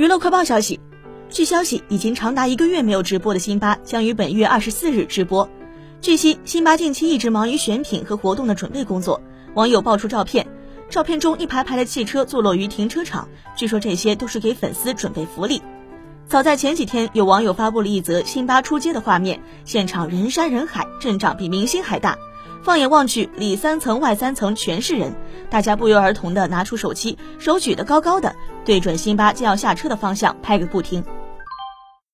娱乐快报消息，据消息，已经长达一个月没有直播的辛巴将于本月二十四日直播。据悉，辛巴近期一直忙于选品和活动的准备工作。网友爆出照片，照片中一排排的汽车坐落于停车场，据说这些都是给粉丝准备福利。早在前几天，有网友发布了一则辛巴出街的画面，现场人山人海，阵仗比明星还大。放眼望去，里三层外三层全是人，大家不约而同地拿出手机，手举得高高的，对准辛巴将要下车的方向拍个不停。